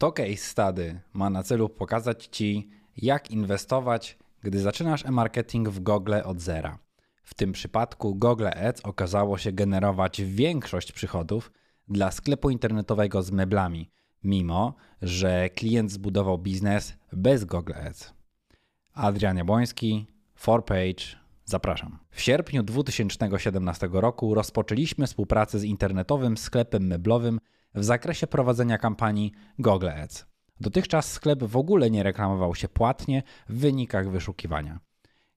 To case study ma na celu pokazać Ci, jak inwestować, gdy zaczynasz e-marketing w Google od zera. W tym przypadku Google Ads okazało się generować większość przychodów dla sklepu internetowego z meblami, mimo że klient zbudował biznes bez Google Ads. Adrian Jabłoński, 4Page, zapraszam. W sierpniu 2017 roku rozpoczęliśmy współpracę z internetowym sklepem meblowym w zakresie prowadzenia kampanii Google Ads. Dotychczas sklep w ogóle nie reklamował się płatnie w wynikach wyszukiwania.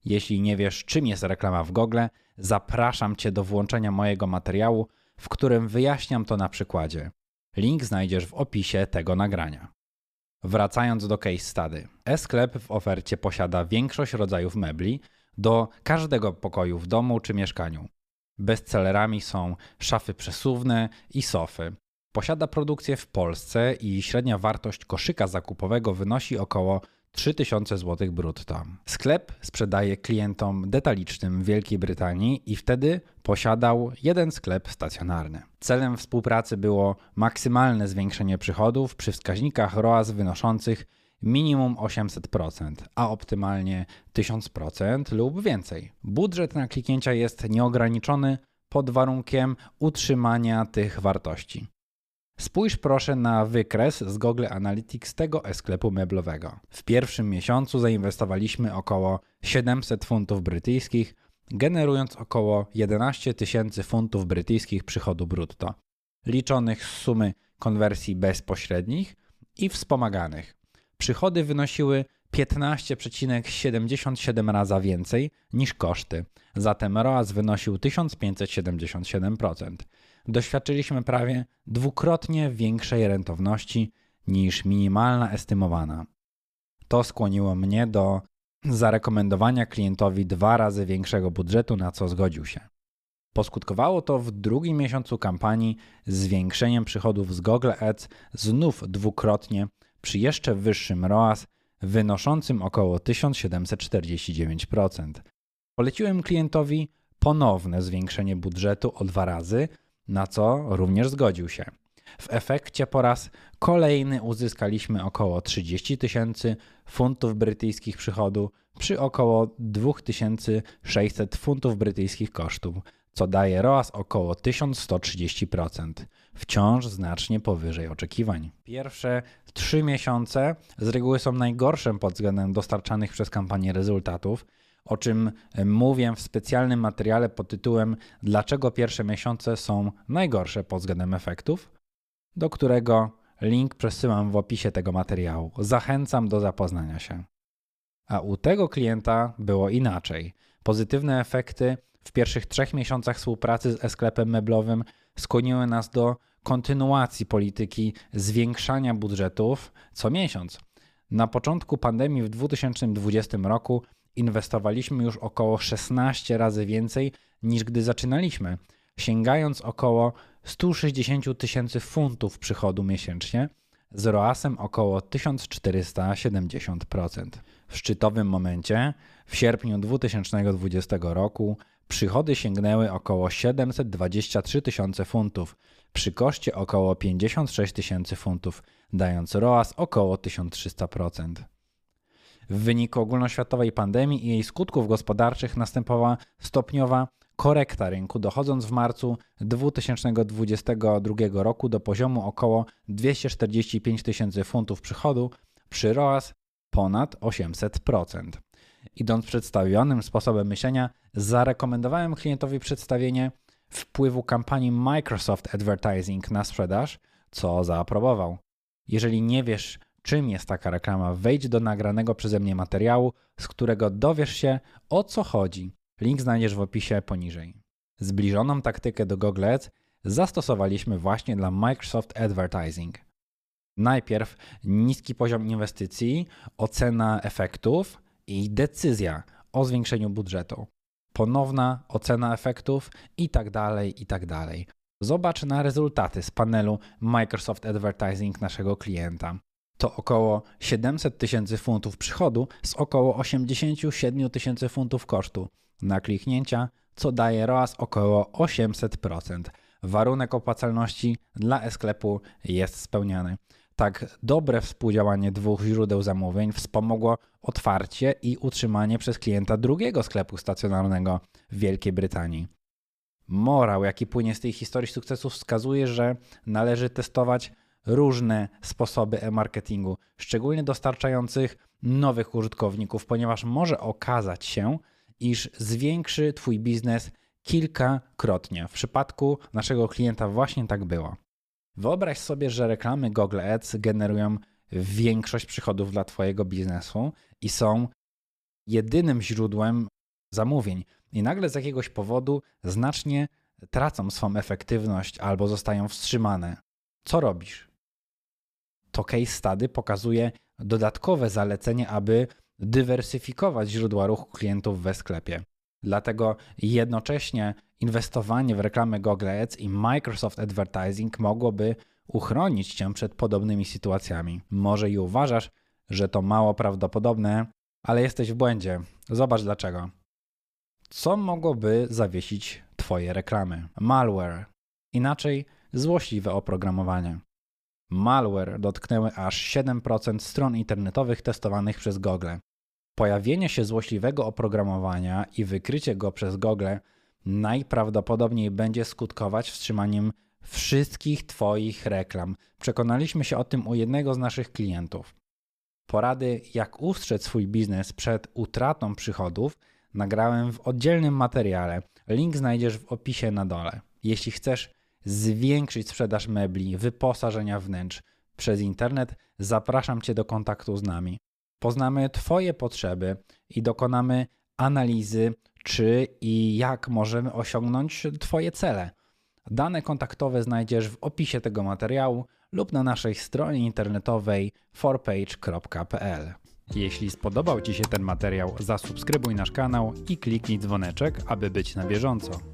Jeśli nie wiesz, czym jest reklama w Google, zapraszam Cię do włączenia mojego materiału, w którym wyjaśniam to na przykładzie. Link znajdziesz w opisie tego nagrania. Wracając do case study. E-sklep w ofercie posiada większość rodzajów mebli do każdego pokoju w domu czy mieszkaniu. Bestsellerami są szafy przesuwne i sofy. Posiada produkcję w Polsce i średnia wartość koszyka zakupowego wynosi około 3000 zł brutto. Sklep sprzedaje klientom detalicznym Wielkiej Brytanii i wtedy posiadał jeden sklep stacjonarny. Celem współpracy było maksymalne zwiększenie przychodów przy wskaźnikach ROAS wynoszących minimum 800%, a optymalnie 1000% lub więcej. Budżet na kliknięcia jest nieograniczony pod warunkiem utrzymania tych wartości. Spójrz proszę na wykres z Google Analytics tego e-sklepu meblowego. W pierwszym miesiącu zainwestowaliśmy około 700 funtów brytyjskich, generując około 11 tysięcy funtów brytyjskich przychodu brutto, liczonych z sumy konwersji bezpośrednich i wspomaganych. Przychody wynosiły 15,77 raza więcej niż koszty, zatem ROAS wynosił 1577% doświadczyliśmy prawie dwukrotnie większej rentowności niż minimalna estymowana. To skłoniło mnie do zarekomendowania klientowi dwa razy większego budżetu, na co zgodził się. Poskutkowało to w drugim miesiącu kampanii zwiększeniem przychodów z Google Ads znów dwukrotnie przy jeszcze wyższym ROAS wynoszącym około 1749%. Poleciłem klientowi ponowne zwiększenie budżetu o dwa razy, na co również zgodził się. W efekcie po raz kolejny uzyskaliśmy około 30 tysięcy funtów brytyjskich przychodu przy około 2600 funtów brytyjskich kosztów, co daje ROAS około 1130%, wciąż znacznie powyżej oczekiwań. Pierwsze trzy miesiące z reguły są najgorsze pod względem dostarczanych przez kampanię rezultatów, o czym mówię w specjalnym materiale pod tytułem Dlaczego pierwsze miesiące są najgorsze pod względem efektów, do którego link przesyłam w opisie tego materiału. Zachęcam do zapoznania się. A u tego klienta było inaczej. Pozytywne efekty w pierwszych trzech miesiącach współpracy z e-sklepem meblowym skłoniły nas do kontynuacji polityki zwiększania budżetów co miesiąc. Na początku pandemii w 2020 roku inwestowaliśmy już około 16 razy więcej niż gdy zaczynaliśmy, sięgając około 160 tysięcy funtów przychodu miesięcznie z ROASem około 1470%. W szczytowym momencie, w sierpniu 2020 roku, przychody sięgnęły około 723 tysiące funtów, przy koszcie około 56 tysięcy funtów, dając ROAS około 1300%. W wyniku ogólnoświatowej pandemii i jej skutków gospodarczych następowała stopniowa korekta rynku, dochodząc w marcu 2022 roku do poziomu około 245 tysięcy funtów przychodu przy ROAS ponad 800%. Idąc przedstawionym sposobem myślenia, zarekomendowałem klientowi przedstawienie wpływu kampanii Microsoft Advertising na sprzedaż, co zaaprobował. Jeżeli nie wiesz, czym jest taka reklama, wejdź do nagranego przeze mnie materiału, z którego dowiesz się o co chodzi. Link znajdziesz w opisie poniżej. Zbliżoną taktykę do Google Ads zastosowaliśmy właśnie dla Microsoft Advertising. Najpierw niski poziom inwestycji, ocena efektów i decyzja o zwiększeniu budżetu. Ponowna ocena efektów i tak dalej, i tak. Zobacz na rezultaty z panelu Microsoft Advertising naszego klienta to około 700 tysięcy funtów przychodu z około 87 tysięcy funtów kosztu na kliknięcia, co daje ROAS około 800%. Warunek opłacalności dla e-sklepu jest spełniany. Tak dobre współdziałanie dwóch źródeł zamówień wspomogło otwarcie i utrzymanie przez klienta drugiego sklepu stacjonarnego w Wielkiej Brytanii. Morał, jaki płynie z tej historii sukcesu, wskazuje, że należy testować różne sposoby e-marketingu, szczególnie dostarczających nowych użytkowników, ponieważ może okazać się, iż zwiększy Twój biznes kilkakrotnie. W przypadku naszego klienta właśnie tak było. Wyobraź sobie, że reklamy Google Ads generują większość przychodów dla Twojego biznesu i są jedynym źródłem zamówień. I nagle z jakiegoś powodu znacznie tracą swą efektywność albo zostają wstrzymane. Co robisz? To case study pokazuje dodatkowe zalecenie, aby dywersyfikować źródła ruchu klientów we sklepie. Dlatego jednocześnie inwestowanie w reklamę Google Ads i Microsoft Advertising mogłoby uchronić cię przed podobnymi sytuacjami. Może i uważasz, że to mało prawdopodobne, ale jesteś w błędzie. Zobacz dlaczego. Co mogłoby zawiesić Twoje reklamy? Malware, inaczej złośliwe oprogramowanie. Malware dotknęły aż 7% stron internetowych testowanych przez Google. Pojawienie się złośliwego oprogramowania i wykrycie go przez Google najprawdopodobniej będzie skutkować wstrzymaniem wszystkich Twoich reklam. Przekonaliśmy się o tym u jednego z naszych klientów. Porady, jak ustrzec swój biznes przed utratą przychodów, nagrałem w oddzielnym materiale. Link znajdziesz w opisie na dole. Jeśli chcesz zwiększyć sprzedaż mebli, wyposażenia wnętrz przez internet, zapraszam Cię do kontaktu z nami. Poznamy Twoje potrzeby i dokonamy analizy, czy i jak możemy osiągnąć Twoje cele. Dane kontaktowe znajdziesz w opisie tego materiału lub na naszej stronie internetowej forpage.pl. Jeśli spodobał Ci się ten materiał, zasubskrybuj nasz kanał i kliknij dzwoneczek, aby być na bieżąco.